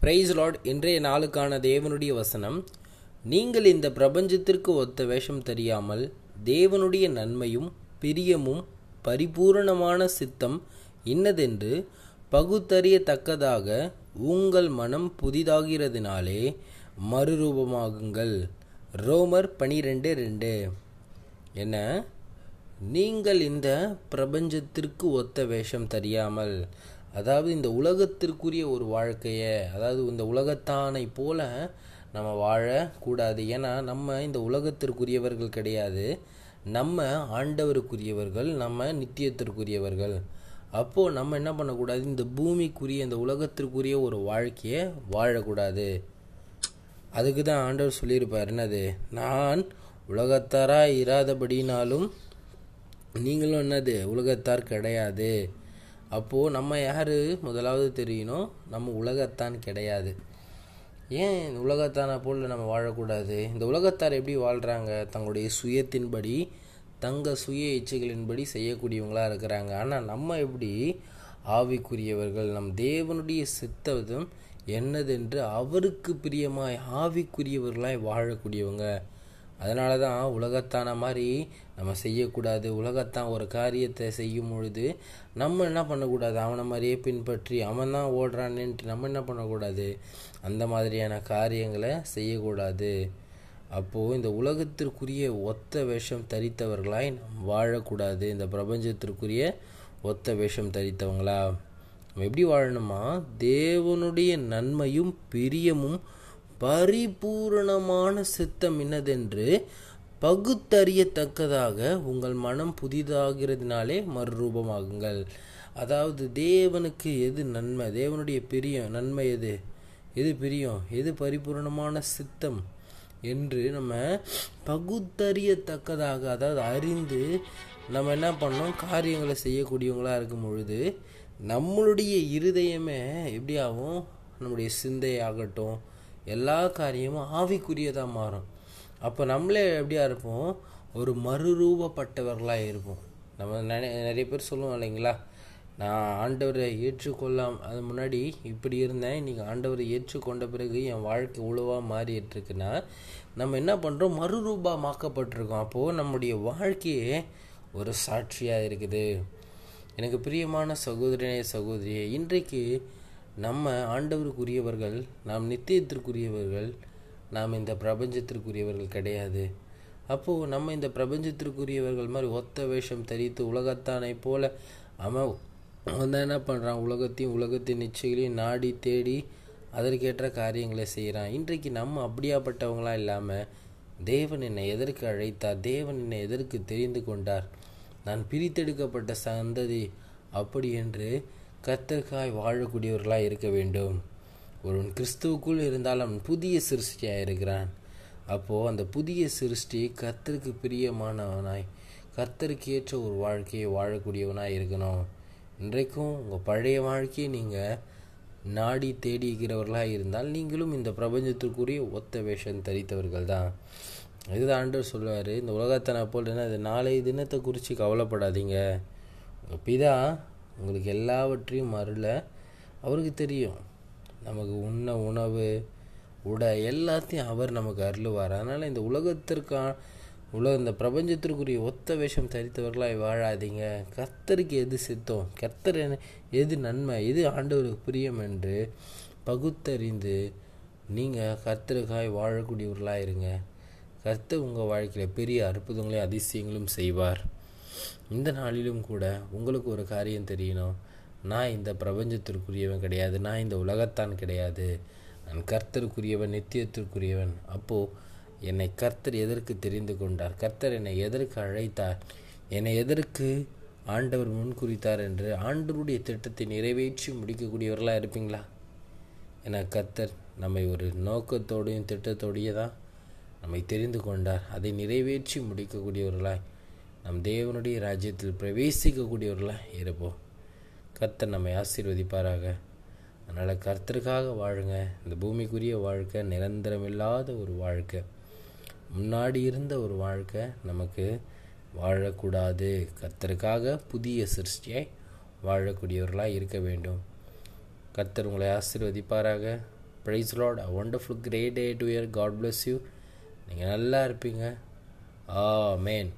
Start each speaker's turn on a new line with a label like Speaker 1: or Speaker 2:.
Speaker 1: Price Lord இன்றைய நாளுக்கான தேவனுடைய வசனம். நீங்கள் இந்த பிரபஞ்சத்திற்கு ஒத்த வேஷம் தெரியாமல் தேவனுடைய நன்மையும் பிரியமும் பரிபூரணமான சித்தம் இன்னதென்று பகுத்தறியத்தக்கதாக உங்கள் மனம் புதிதாகிறதுனாலே மறுரூபமாகுங்கள். ரோமர் பனிரெண்டு ரெண்டு. என்ன? நீங்கள் இந்த பிரபஞ்சத்திற்கு ஒத்த வேஷம் தெரியாமல் அதாவது இந்த உலகத்திற்குரிய ஒரு வாழ்க்கையை அதாவது இந்த உலகத்தானை போல நம்ம வாழக்கூடாது. ஏன்னா நம்ம இந்த உலகத்திற்குரியவர்கள் கிடையாது. நம்ம ஆண்டவருக்குரியவர்கள் நம்ம நித்தியத்திற்குரியவர்கள். அப்போது நம்ம என்ன பண்ணக்கூடாது? இந்த பூமிக்குரிய இந்த உலகத்திற்குரிய ஒரு வாழ்க்கையை வாழக்கூடாது. அதுக்கு தான் ஆண்டவர் சொல்லியிருப்பார் என்னது? நான் உலகத்தாராக இராதபடினாலும் நீங்களும் என்னது? உலகத்தார் கிடையாது. அப்போது நம்ம யார் முதலாவது தெரியணும்? நம்ம உலகத்தான் கிடையாது. ஏன் இந்த உலகத்தானை போல் நம்ம வாழக்கூடாது? இந்த உலகத்தார் எப்படி வாழ்கிறாங்க தங்களுடைய சுயத்தின்படி தங்க சுய இச்சைகளின்படி செய்யக்கூடியவங்களாக இருக்கிறாங்க. ஆனால் நம்ம எப்படி ஆவிக்குரியவர்கள்? நம் தேவனுடைய சித்தம் என்னதென்று அவருக்கு பிரியமாய் ஆவிக்குரியவர்களாய் வாழக்கூடியவங்க. அதனால தான் உலகத்தான மாதிரி நம்ம செய்யக்கூடாது. உலகத்தான் ஒரு காரியத்தை செய்யும் பொழுது நம்ம என்ன பண்ணக்கூடாது? அவனை மாதிரியே பின்பற்றி அவன் தான் ஓடுறான்னுட்டு நம்ம என்ன பண்ணக்கூடாது? அந்த மாதிரியான காரியங்களை செய்யக்கூடாது. அப்போது இந்த உலகத்திற்குரிய ஒத்த வேஷம் தரித்தவர்களாய் நாம் வாழக்கூடாது. இந்த பிரபஞ்சத்திற்குரிய ஒத்த வேஷம் தரித்தவங்களா? நம்ம எப்படி வாழணுமா? தேவனுடைய நன்மையும் பிரியமும் பரிபூரணமான சித்தம் என்னதென்று பகுத்தறியத்தக்கதாக உங்கள் மனம் புதிதாகிறதுனாலே மறுரூபமாகுங்கள். அதாவது தேவனுக்கு எது நன்மை? தேவனுடைய பிரியம் நன்மை எது? எது பிரியம்? எது பரிபூரணமான சித்தம் என்று நம்ம பகுத்தறியத்தக்கதாக அதாவது அறிந்து நம்ம என்ன பண்ணோம்? காரியங்களை செய்யக்கூடியவங்களாக இருக்கும் பொழுது நம்மளுடைய இருதயமே எப்படி ஆகும்? நம்முடைய சிந்தையாகட்டும் எல்லா காரியமும் ஆவிக்குரியதாக மாறும். அப்போ நம்மளே எப்படியா இருப்போம்? ஒரு மறுரூபப்பட்டவர்களாக இருப்போம். நம்ம நிறைய நிறைய பேர் சொல்லுவோம் இல்லைங்களா? நான் ஆண்டவரை ஏற்றுக்கொள்ளாம். அது முன்னாடி இப்படி இருந்தேன். இன்றைக்கி ஆண்டவரை ஏற்றுக்கொண்ட பிறகு என் வாழ்க்கை உழுவாக மாறிட்டுருக்குன்னா நம்ம என்ன பண்ணுறோம் மறுரூபமாக்கப்பட்டிருக்கோம். அப்போது நம்முடைய வாழ்க்கையே ஒரு சாட்சியாக இருக்குது. எனக்கு பிரியமான சகோதரனே சகோதரியே இன்றைக்கு நம்ம ஆண்டவருக்குரியவர்கள் நாம் நித்தியத்திற்குரியவர்கள் நாம் இந்த பிரபஞ்சத்திற்குரியவர்கள் கிடையாது. அப்போது நம்ம இந்த பிரபஞ்சத்திற்குரியவர்கள் மாதிரி ஒத்த வேஷம் தரித்து உலகத்தானை போல அவன் வந்து என்ன பண்ணுறான் உலகத்தையும் உலகத்தின் நிச்சயங்களையும் நாடி தேடி அதற்கேற்ற காரியங்களை செய்கிறான் இன்றைக்கு நம்ம அப்படியாப்பட்டவங்களாம் இல்லாமல் தேவன் என்னை எதற்கு அழைத்தார்? தேவன் என்னை எதற்கு தெரிந்து கொண்டார்? நான் பிரித்தெடுக்கப்பட்ட சந்ததி அப்படி என்று கத்தர்காய் வாழக்கூடியவர்களாக இருக்க வேண்டும். ஒருவன் கிறிஸ்துவுக்குள் இருந்தால் அவன் புதிய சிருஷ்டியாக இருக்கிறான். அப்போது அந்த புதிய சிருஷ்டி கர்த்தருக்கு பிரியமானவனாய் கர்த்தருக்கு ஏற்ற ஒரு வாழ்க்கையை வாழக்கூடியவனாக இருக்கணும். இன்றைக்கும் உங்கள் பழைய வாழ்க்கையை நீங்கள் நாடி தேடிக்கிறவர்களாக இருந்தால் நீங்களும் இந்த பிரபஞ்சத்திற்குரிய ஒத்த வேஷம் தரித்தவர்கள் தான் இதுதான் ஆண்டவர் சொல்லுவார் இந்த உலகத்தனை போல் என்ன இது நாளைய தினத்தை குறித்து கவலைப்படாதீங்க. பிதா உங்களுக்கு எல்லாவற்றையும் அருள அவருக்கு தெரியும். நமக்கு உண்ண உணவு உடை எல்லாத்தையும் அவர் நமக்கு அருளுவார். அதனால் இந்த உலகத்திற்கான உலக இந்த பிரபஞ்சத்திற்குரிய ஒத்த வேஷம் தரித்தவர்களாய் வாழாதீங்க. கர்த்தருக்கு எது சித்தம்? கர்த்தர் எது நன்மை? எது ஆண்டவருக்கு பிரியம் என்று பகுத்தறிந்து நீங்கள் கர்த்தருக்காய் வாழக்கூடியவர்களாக இருங்க கர்த்தர் உங்கள் வாழ்க்கையில் பெரிய அற்புதங்களையும் அதிசயங்களும் செய்வார். இந்த நாளிலும் கூட உங்களுக்கு ஒரு காரியம் தெரியணும். நான் இந்த பிரபஞ்சத்திற்குரியவன் கிடையாது நான் இந்த உலகத்தான் கிடையாது. நான் கர்த்தருக்குரியவன் நித்தியத்திற்குரியவன். அப்போது என்னை கர்த்தர் எதற்கு தெரிந்து கொண்டார்? கர்த்தர் என்னை எதற்கு அழைத்தார்? என்னை எதற்கு ஆண்டவர் முன்குறித்தார் என்று ஆண்டவருடைய திட்டத்தை நிறைவேற்றி முடிக்கக்கூடியவர்களாக இருப்பீங்களா? என கர்த்தர் நம்மை ஒரு நோக்கத்தோடையும் திட்டத்தோடையே தான் நம்மை தெரிந்து கொண்டார். அதை நிறைவேற்றி முடிக்கக்கூடியவர்களாய் நம் தேவனுடைய ராஜ்யத்தில் பிரவேசிக்கக்கூடியவர்களாக இருப்போம். கர்த்தர் நம்மை ஆசீர்வதிப்பாராக. அதனால் கர்த்தருக்காக வாழுங்க. இந்த பூமிக்குரிய வாழ்க்கை நிரந்தரமில்லாத ஒரு வாழ்க்கை. முன்னாடி இருந்த ஒரு வாழ்க்கை நமக்கு வாழக்கூடாது. கர்த்தருக்காக புதிய சிருஷ்டியை வாழக்கூடியவர்களாக இருக்க வேண்டும். கர்த்தர் உங்களை ஆசீர்வதிப்பாராக. Praise Lord a wonderful great day to year God bless you நீங்கள் நல்லா இருப்பீங்க. ஆ மேன்